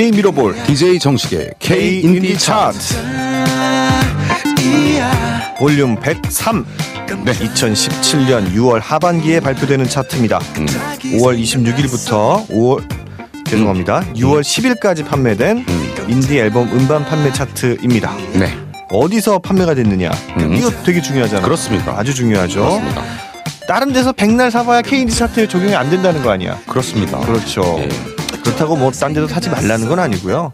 DJ 미러볼 DJ 정식의 K 인디 차트. 볼륨 103. 네. 2017년 6월 하반기에 발표되는 차트입니다. 5월 26일부터 5월 죄송합니다. 6월 10일까지 판매된 인디 앨범 음반 판매 차트입니다. 네. 어디서 판매가 됐느냐? 음. 이거 되게 중요하잖아요. 그렇습니다. 아주 중요하죠. 그렇습니다. 다른 데서 백날 사봐야 K인디 차트에 적용이 안 된다는 거 아니야? 그렇습니다. 그렇죠. 예. 그렇다고 뭐 딴 데서 사지 말라는 건 아니고요.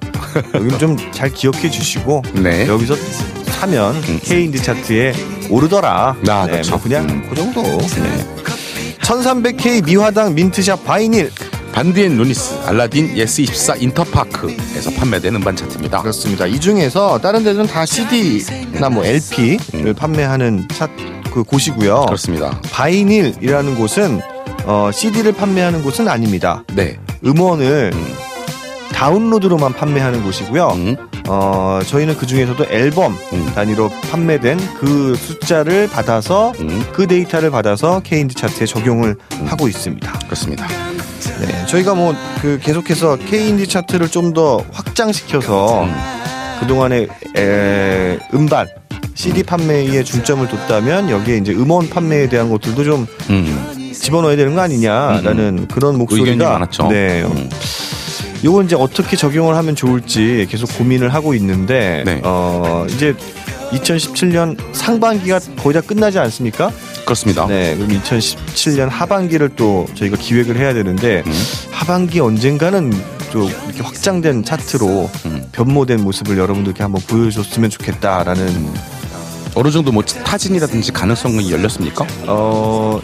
여기 좀잘 기억해 주시고 네. 여기서 사면 K인디 차트에 오르더라. 아, 네, 그렇죠. 뭐 그냥 음. 그 정도. 네. 1300K 미화당 민트샵 바이닐 반디앤 루니스, 알라딘, 예스24 인터파크에서 판매된 음반 차트입니다. 그렇습니다. 이 중에서 다른 데는 다 CD나 뭐 LP를 판매하는 차, 그 곳이고요. 그렇습니다. 바이닐이라는 곳은 어, CD를 판매하는 곳은 아닙니다. 네. 음원을 음. 다운로드로만 판매하는 곳이고요. 음. 어, 저희는 그 중에서도 앨범 음. 단위로 판매된 그 숫자를 받아서 음. 그 데이터를 받아서 K인디 차트에 적용을 하고 있습니다. 그렇습니다. 네, 저희가 뭐 그 계속해서 K인디 차트를 좀 더 확장시켜서 음. 그동안의 에, 음반 CD 판매에 중점을 뒀다면 여기에 이제 음원 판매에 대한 것들도 좀 음. 집어넣어야 되는 거 아니냐라는 그런 의견이 목소리가 많았죠. 네, 음. 요건 이제 어떻게 적용을 하면 좋을지 계속 고민을 하고 있는데 네. 어 이제 2017년 상반기가 거의 다 끝나지 않습니까? 그렇습니다. 네, 그럼 2017년 하반기를 또 저희가 기획을 해야 되는데 음. 하반기 언젠가는 좀 이렇게 확장된 차트로 음. 변모된 모습을 여러분들께 한번 보여줬으면 좋겠다라는 어느 정도 뭐 타진이라든지 가능성이 열렸습니까? 어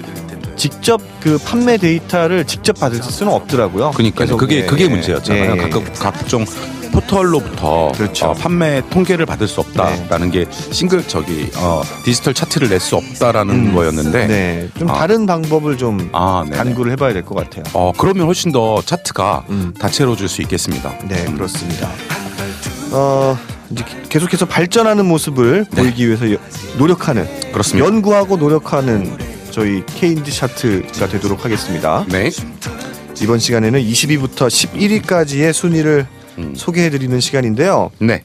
직접 그 판매 데이터를 직접 받을 수는 없더라고요. 그러니까 계속, 그게 예, 그게 예, 문제였잖아요. 예, 각각 각종 포털로부터 그렇죠. 어, 판매 통계를 받을 수 없다라는 게 싱글 저기 어, 디지털 차트를 낼 수 없다라는 음. 거였는데 네, 좀 아. 다른 방법을 좀 아, 네. 간구를 해봐야 될 것 같아요. 어 그러면 훨씬 더 차트가 음. 다채로워질 수 있겠습니다. 네, 음. 그렇습니다. 어, 이제 계속해서 발전하는 모습을 네. 보이기 위해서 여- 노력하는, 그렇습니다. 연구하고 노력하는 저희 K인디 차트가 되도록 하겠습니다. 네. 이번 시간에는 20위부터 11위까지의 순위를 음. 소개해드리는 시간인데요. 네.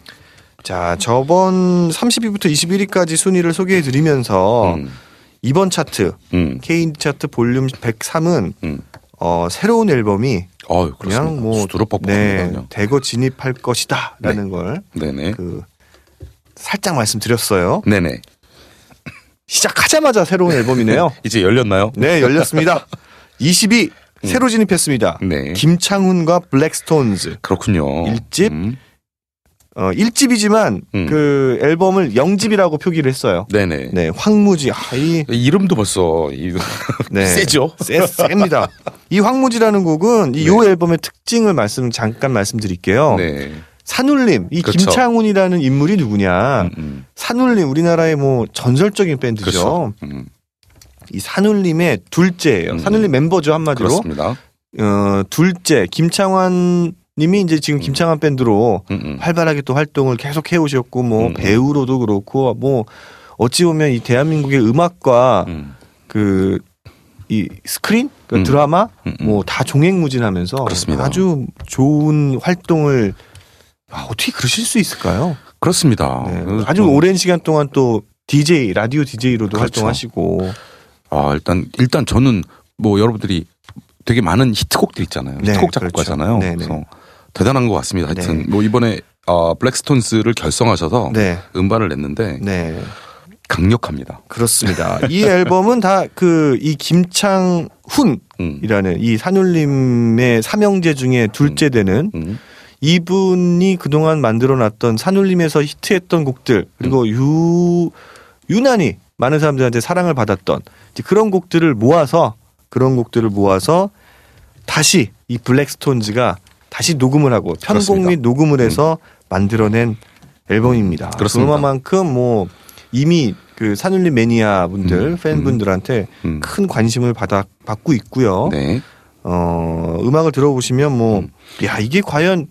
자, 저번 30위부터 21위까지 순위를 소개해드리면서 음. 이번 차트 음. K인디 차트 볼륨 103은 음. 어, 새로운 앨범이 어, 그렇습니다. 그냥 뭐 네. 대거 진입할 것이다라는 걸 네. 네 그 살짝 말씀드렸어요. 네네. 시작하자마자 새로운 앨범이네요. 이제 열렸나요? 네, 열렸습니다. 20위 새로 진입했습니다. 네. 김창훈과 블랙스톤즈. 그렇군요. 일집? 음. 어, 1집이지만 음. 그 앨범을 0집이라고 표기를 했어요. 네네. 네, 황무지. 아, 이 이름도 벌써 이 네. 세죠. 세, 셉니다. 이 황무지라는 곡은 이요 네. 앨범의 특징을 말씀 잠깐 말씀드릴게요. 네. 산울림, 이 그렇죠. 김창훈이라는 인물이 누구냐? 음, 음. 산울림 우리나라의 뭐 전설적인 밴드죠. 그렇죠. 음, 이 산울림의 둘째예요. 음. 산울림 멤버죠 한마디로. 그렇습니다. 어, 둘째 김창완 님이 이제 지금 김창완 밴드로 음, 음. 활발하게 또 활동을 계속 해 오셨고 뭐 음. 배우로도 그렇고 뭐 어찌 보면 이 대한민국의 음악과 음. 그이 스크린 그 음. 드라마 음, 음. 뭐다 종횡무진하면서 그렇습니다. 아주 좋은 활동을 아, 어떻게 그러실 수 있을까요? 그렇습니다. 네. 그, 아주 뭐, 오랜 시간 동안 또 DJ 라디오 DJ로도 그렇죠. 활동하시고 아 일단 일단 저는 뭐 여러분들이 되게 많은 히트곡들 있잖아요. 네, 히트곡 그렇죠. 작곡가잖아요. 네, 네. 그래서 대단한 것 같습니다. 하여튼 네. 뭐 이번에 어, 블랙스톤스를 결성하셔서 네. 음반을 냈는데 네. 강력합니다. 그렇습니다. 이 앨범은 다 그 이 김창훈이라는 음. 이 산울림의 삼형제 중에 둘째 되는 음. 이분이 그동안 만들어놨던 산울림에서 히트했던 곡들 그리고 음. 유 유난히 많은 사람들한테 사랑을 받았던 이제 그런 곡들을 모아서 그런 곡들을 모아서 다시 이 블랙스톤즈가 다시 녹음을 하고 편곡. 및 녹음을 해서 만들어낸 앨범입니다. 그렇습니다. 그만큼 뭐 이미 그 산울림 매니아 분들 음, 팬분들한테 음. 큰 관심을 받아 받고 있고요. 네. 어, 음악을 들어보시면 뭐, 음. 야, 이게 과연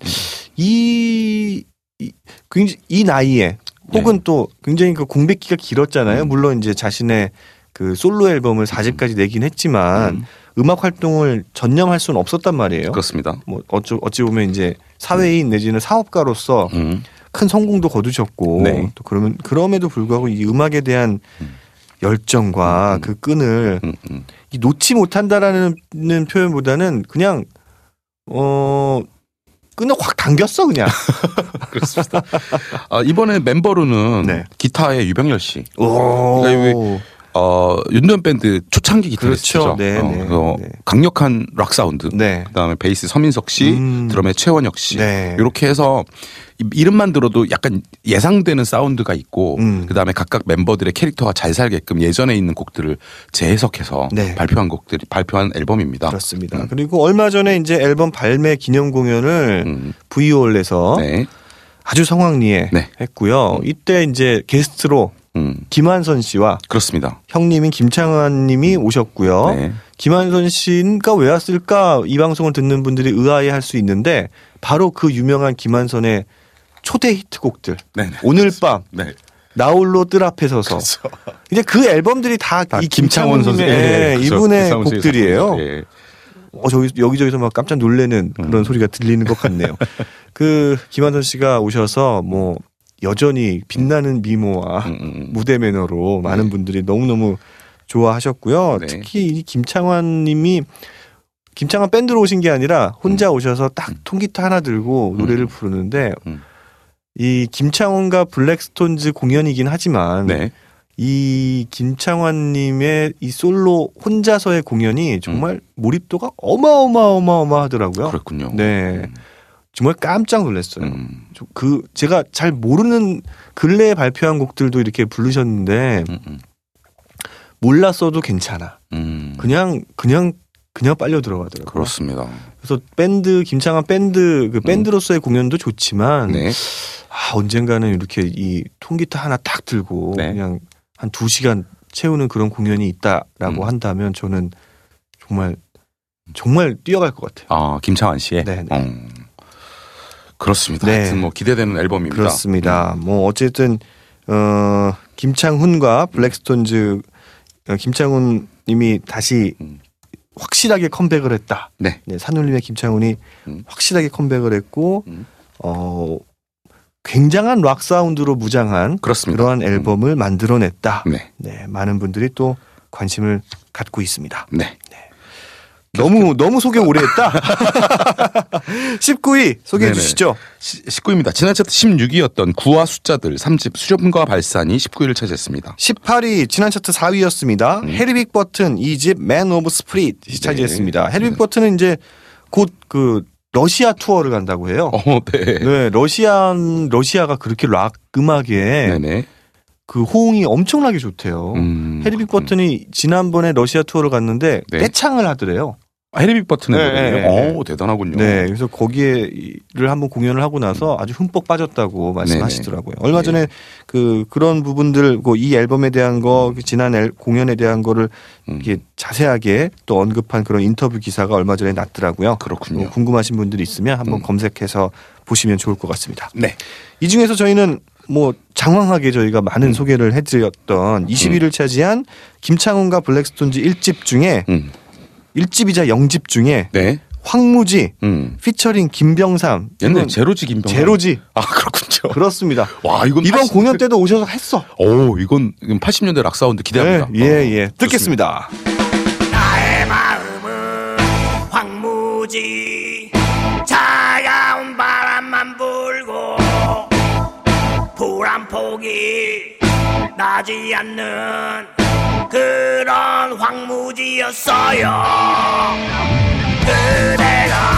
이, 이, 굉장히 이 나이에 혹은 또 굉장히 그 공백기가 길었잖아요. 음. 물론 이제 자신의 그 솔로 앨범을 4집까지 내긴 했지만 음. 악 활동을 전념할 수는 없었단 말이에요. 그렇습니다. 뭐 어찌 어찌 보면 이제 사회인 내지는 사업가로서 음. 큰 성공도 거두셨고 네. 또 그러면 그럼에도 불구하고 이 음악에 대한 음. 열정과 음. 그 끈을 음, 음. 이 놓지 못한다라는 표현보다는 그냥 어 끈을 확 당겼어 그냥. 그렇습니다. 아, 이번에 멤버로는 네. 기타의 유병열 씨. 오. 그러니까 어, 윤도현 밴드 초창기 기타리스트죠. 그렇죠. 네, 어, 네, 네. 강력한 락 사운드. 네. 그다음에 베이스 서민석 씨, 음. 드럼의 최원혁 씨. 네. 이렇게 해서 이름만 들어도 약간 예상되는 사운드가 있고 음. 그다음에 각각 멤버들의 캐릭터가 잘 살게끔 예전에 있는 곡들을 재해석해서 네. 발표한 곡들이 발표한 앨범입니다. 그렇습니다. 음. 그리고 얼마 전에 이제 앨범 발매 기념 공연을 음. V올에서 네. 아주 성황리에 네. 했고요. 이때 이제 게스트로 음. 김한선 씨와 그렇습니다. 형님인 김창완 님이 오셨고요. 네. 김한선 씨가 왜 왔을까 이 방송을 듣는 분들이 의아해 할 수 있는데 바로 그 유명한 김한선의 초대 히트곡들 네네. 네. 오늘 밤 네. 나홀로 뜰 앞에 서서 그렇죠. 이제 그 앨범들이 다 이 김창원 선수의 네, 그렇죠. 이분의 곡들이에요. 예. 어 저기 여기저기서 막 깜짝 놀래는 그런 음. 소리가 들리는 것 같네요. 그 김한선 씨가 오셔서 뭐 여전히 빛나는 미모와 음, 음, 음. 무대 매너로 많은 네. 분들이 너무너무 좋아하셨고요. 네. 특히 이 김창완 님이 김창완 밴드로 오신 게 아니라 혼자 오셔서 딱 통기타 하나 들고 노래를 부르는데 이 김창원과 블랙스톤즈 공연이긴 하지만 네. 이 김창완 님의 이 솔로 혼자서의 공연이 정말 음. 몰입도가 어마어마어마어마하더라고요. 그렇군요. 네. 음. 정말 깜짝 놀랐어요. 음. 그 제가 잘 모르는 근래에 발표한 곡들도 이렇게 부르셨는데 음, 음. 몰랐어도 괜찮아. 음. 그냥 그냥 그냥 빨려 들어가더라고요. 그렇습니다. 그래서 밴드 김창완 밴드 그 음. 밴드로서의 공연도 좋지만 네. 아, 언젠가는 이렇게 이 통기타 하나 딱 들고 네. 그냥 한 두 시간 채우는 그런 공연이 있다라고 음. 한다면 저는 정말 정말 뛰어갈 것 같아요. 아 김창완 씨의. 네. 네. 음. 그렇습니다. 네. 하여튼 뭐 기대되는 앨범입니다. 그렇습니다. 음. 뭐 어쨌든 어 김창훈과 블랙스톤즈 어, 김창훈 님이 다시 음. 확실하게 컴백을 했다. 네. 네 산울림의 김창훈이 음. 확실하게 컴백을 했고 음. 어 굉장한 락 사운드로 무장한 그렇습니다. 그러한 음. 앨범을 만들어냈다. 네. 네. 많은 분들이 또 관심을 갖고 있습니다. 네. 네. 너무 너무 소개 오래 했다. 19위 소개해 네네. 주시죠. 19위입니다. 지난 차트 16위였던 구와 숫자들 3집 수렴과 발산이 19위를 차지했습니다. 18위 지난 차트 4위였습니다. 음. 해리빅 버튼 2집 Man of Spirit이 네. 차지했습니다. 해리빅 네. 버튼은 이제 곧 그 러시아 투어를 간다고 해요. 어, 네. 네, 러시아 러시아가 그렇게 락 음악에 네네. 그 호응이 엄청나게 좋대요. 음, 해리빅 버튼이 지난번에 러시아 투어를 갔는데 네. 떼창을 하더래요. 아, 해리빅 버튼의 네, 노래요. 네, 네. 오, 대단하군요. 네, 그래서 거기에를 한번 공연을 하고 나서 아주 흠뻑 빠졌다고 말씀하시더라고요. 네네. 얼마 전에 그 그런 부분들, 이 앨범에 대한 거, 그 지난 앨, 공연에 대한 거를 음. 이렇게 자세하게 또 언급한 그런 인터뷰 기사가 얼마 전에 났더라고요. 그렇군요. 뭐 궁금하신 분들이 있으면 한번 음. 검색해서 보시면 좋을 것 같습니다. 네. 이 중에서 저희는 뭐 장황하게 저희가 많은 음. 소개를 해드렸던 20위를 음. 차지한 김창훈과 블랙스톤즈 1집 중에 음. 1집이자 0집 중에 네. 황무지 음. 피처링 김병삼 옛날 제로지 김병삼. 제로지. 아 그렇군요. 그렇습니다. 와 이건 이번 80... 공연 때도 오셔서 했어. 오 이건 80년대 락 사운드 기대합니다. 예예. 네, 예, 예. 듣겠습니다. 나의 마음은 황무지 차가운 바람만 불고 불안 폭이 나지 않는 그런 황무지였어요. 그대가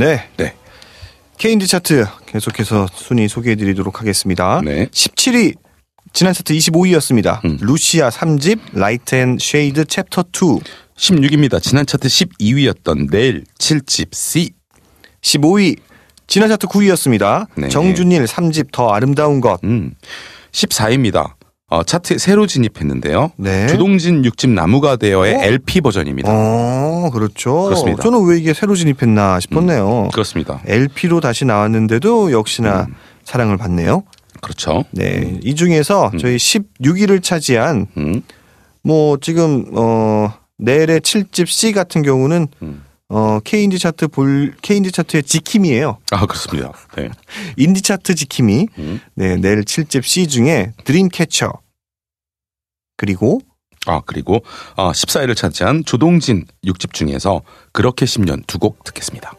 네. 네. K인디 차트 계속해서 순위 소개해드리도록 하겠습니다. 네. 17위 지난 차트 25위였습니다. 음. 루시아 3집 Light and Shade Chapter 2. 16위입니다. 지난 차트 12위였던 넬 7집 C. 15위 지난 차트 9위였습니다. 네. 정준일 3집 더 아름다운 것. 음. 14위입니다. 어, 차트에 새로 진입했는데요. 네. 주동진 6집 나무가 되어의 어? LP 버전입니다. 어, 그렇죠. 그렇습니다. 저는 왜 이게 새로 진입했나 싶었네요. 음, 그렇습니다. LP로 다시 나왔는데도 역시나 음. 사랑을 받네요. 그렇죠. 네. 이 중에서 음. 저희 16위를 차지한 음. 뭐 지금 어 내일의 7집 C 같은 경우는 음. 어, K인디 차트 볼 K인디 차트의 지킴이에요. 아 그렇습니다. 네. 인디 차트 지킴이. 음. 네 내일 7집 C 중에 드림캐쳐 그리고 아 그리고 아 14위를 차지한 조동진 6집 중에서 그렇게 10년 두 곡 듣겠습니다.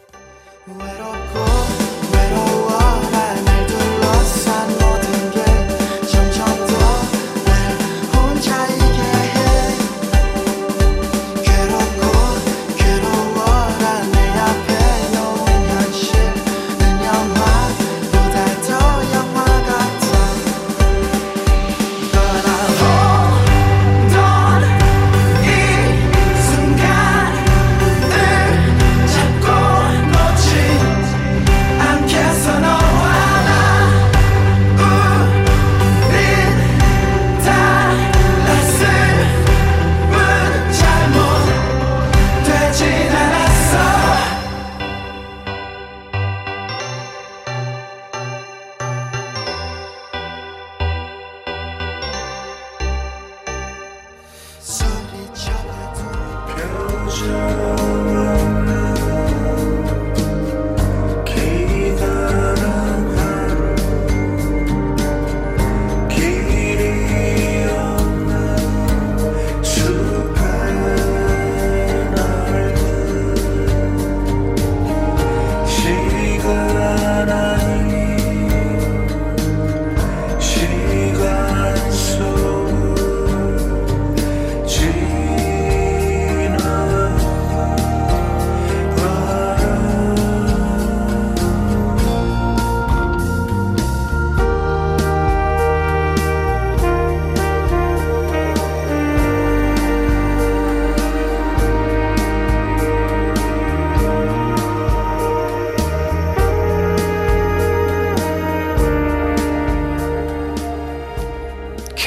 Georgia.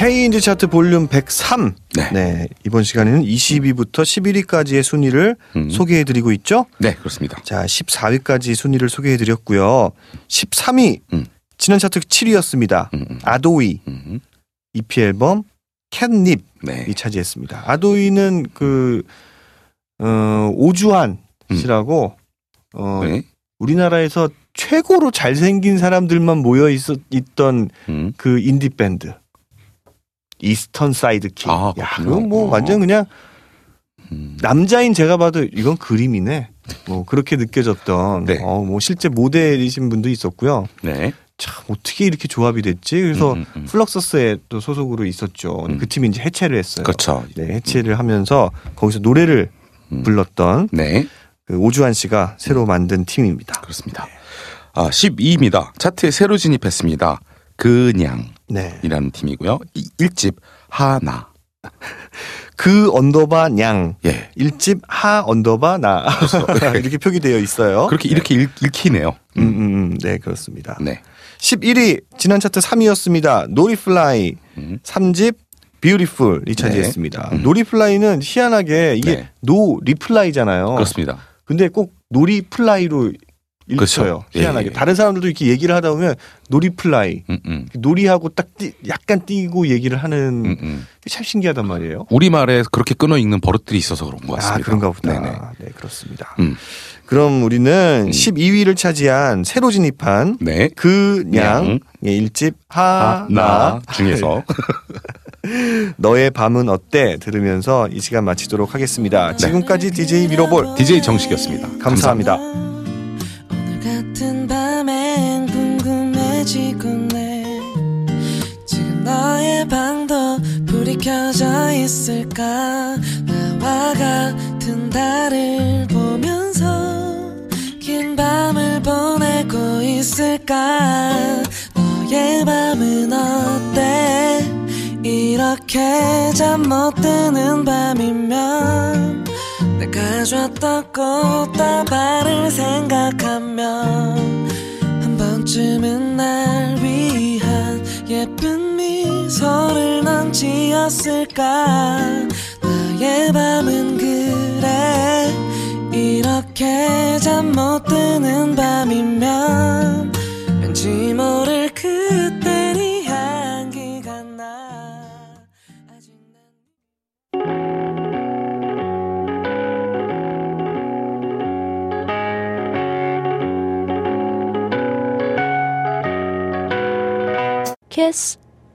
K인디 차트 볼륨 103. 네. 네. 이번 시간에는 20위부터 11위까지의 순위를 음. 소개해 드리고 있죠? 네, 그렇습니다. 자, 14위까지 순위를 소개해 드렸고요. 13위. 음. 지난 차트 7위였습니다. 음. 음. 아도이. 음. EP 앨범 캣닙이 네. 차지했습니다. 아도이는 그 어, 오주환 음. 씨라고 어, 네. 우리나라에서 최고로 잘생긴 사람들만 모여 있었 있던 그 인디 밴드. 이스턴 사이드 킥. 아, 야, 그건 뭐 어. 완전 그냥 음. 남자인 제가 봐도 이건 그림이네. 뭐 그렇게 느껴졌던. 네. 어, 뭐 실제 모델이신 분도 있었고요. 네. 참 어떻게 이렇게 조합이 됐지? 그래서 음, 음, 음. 플럭서스에 또 소속으로 있었죠. 음. 그 팀이 이제 해체를 했어요. 그렇죠. 네, 해체를 하면서 거기서 노래를 음. 불렀던 네. 그 오주환 씨가 새로 만든 팀입니다. 그렇습니다. 아, 12위입니다. 차트에 새로 진입했습니다. 그냥. 네. 이라는 팀이고요. 1집 하나. 그 언더바 냥. 예. 1집 하 언더바 나. 이렇게 표기되어 있어요. 그렇게 이렇게 읽, 히네요 음. 음, 음, 음, 네, 그렇습니다. 네. 11위 지난 차트 3위였습니다. 노리플라이 음. 3집 Beautiful이 차지했습니다. 네. 음. 노리플라이는 희한하게 이게 네. 노 리플라이잖아요. 그렇습니다. 근데 꼭 노리플라이로 읽혀요. 그렇죠. 희한하게. 예, 예. 다른 사람들도 이렇게 얘기를 하다 보면 놀이플라이, 음, 음. 놀이하고 딱 띠, 약간 띄고 얘기를 하는 음, 음. 참 신기하단 말이에요. 우리 말에 그렇게 끊어 읽는 버릇들이 있어서 그런 것 같습니다. 아, 그런가 보다. 네네. 네, 그렇습니다. 음. 그럼 우리는 12위를 음. 차지한 새로 진입한 네. 그냥 예, 일집 하나 중에서 너의 밤은 어때 들으면서 이 시간 마치도록 하겠습니다. 네. 지금까지 DJ 미로볼 DJ 정식이었습니다. 감사합니다. 감사합니다. 방도 불이 켜져 있을까? 나와 같은 달을 보면서 긴 밤을 보내고 더 있을까? 너의 밤은 어때? 이렇게 잠 못 드는 밤이면 내가 줬던 꽃다발을 생각하면 한 번쯤은 날 미소를 넌 지었을까. 나의 밤은 그래. 이렇게 잠 못 드는 밤이면 왠지 모를 그때 네 향기가 나. 아직 난 Kiss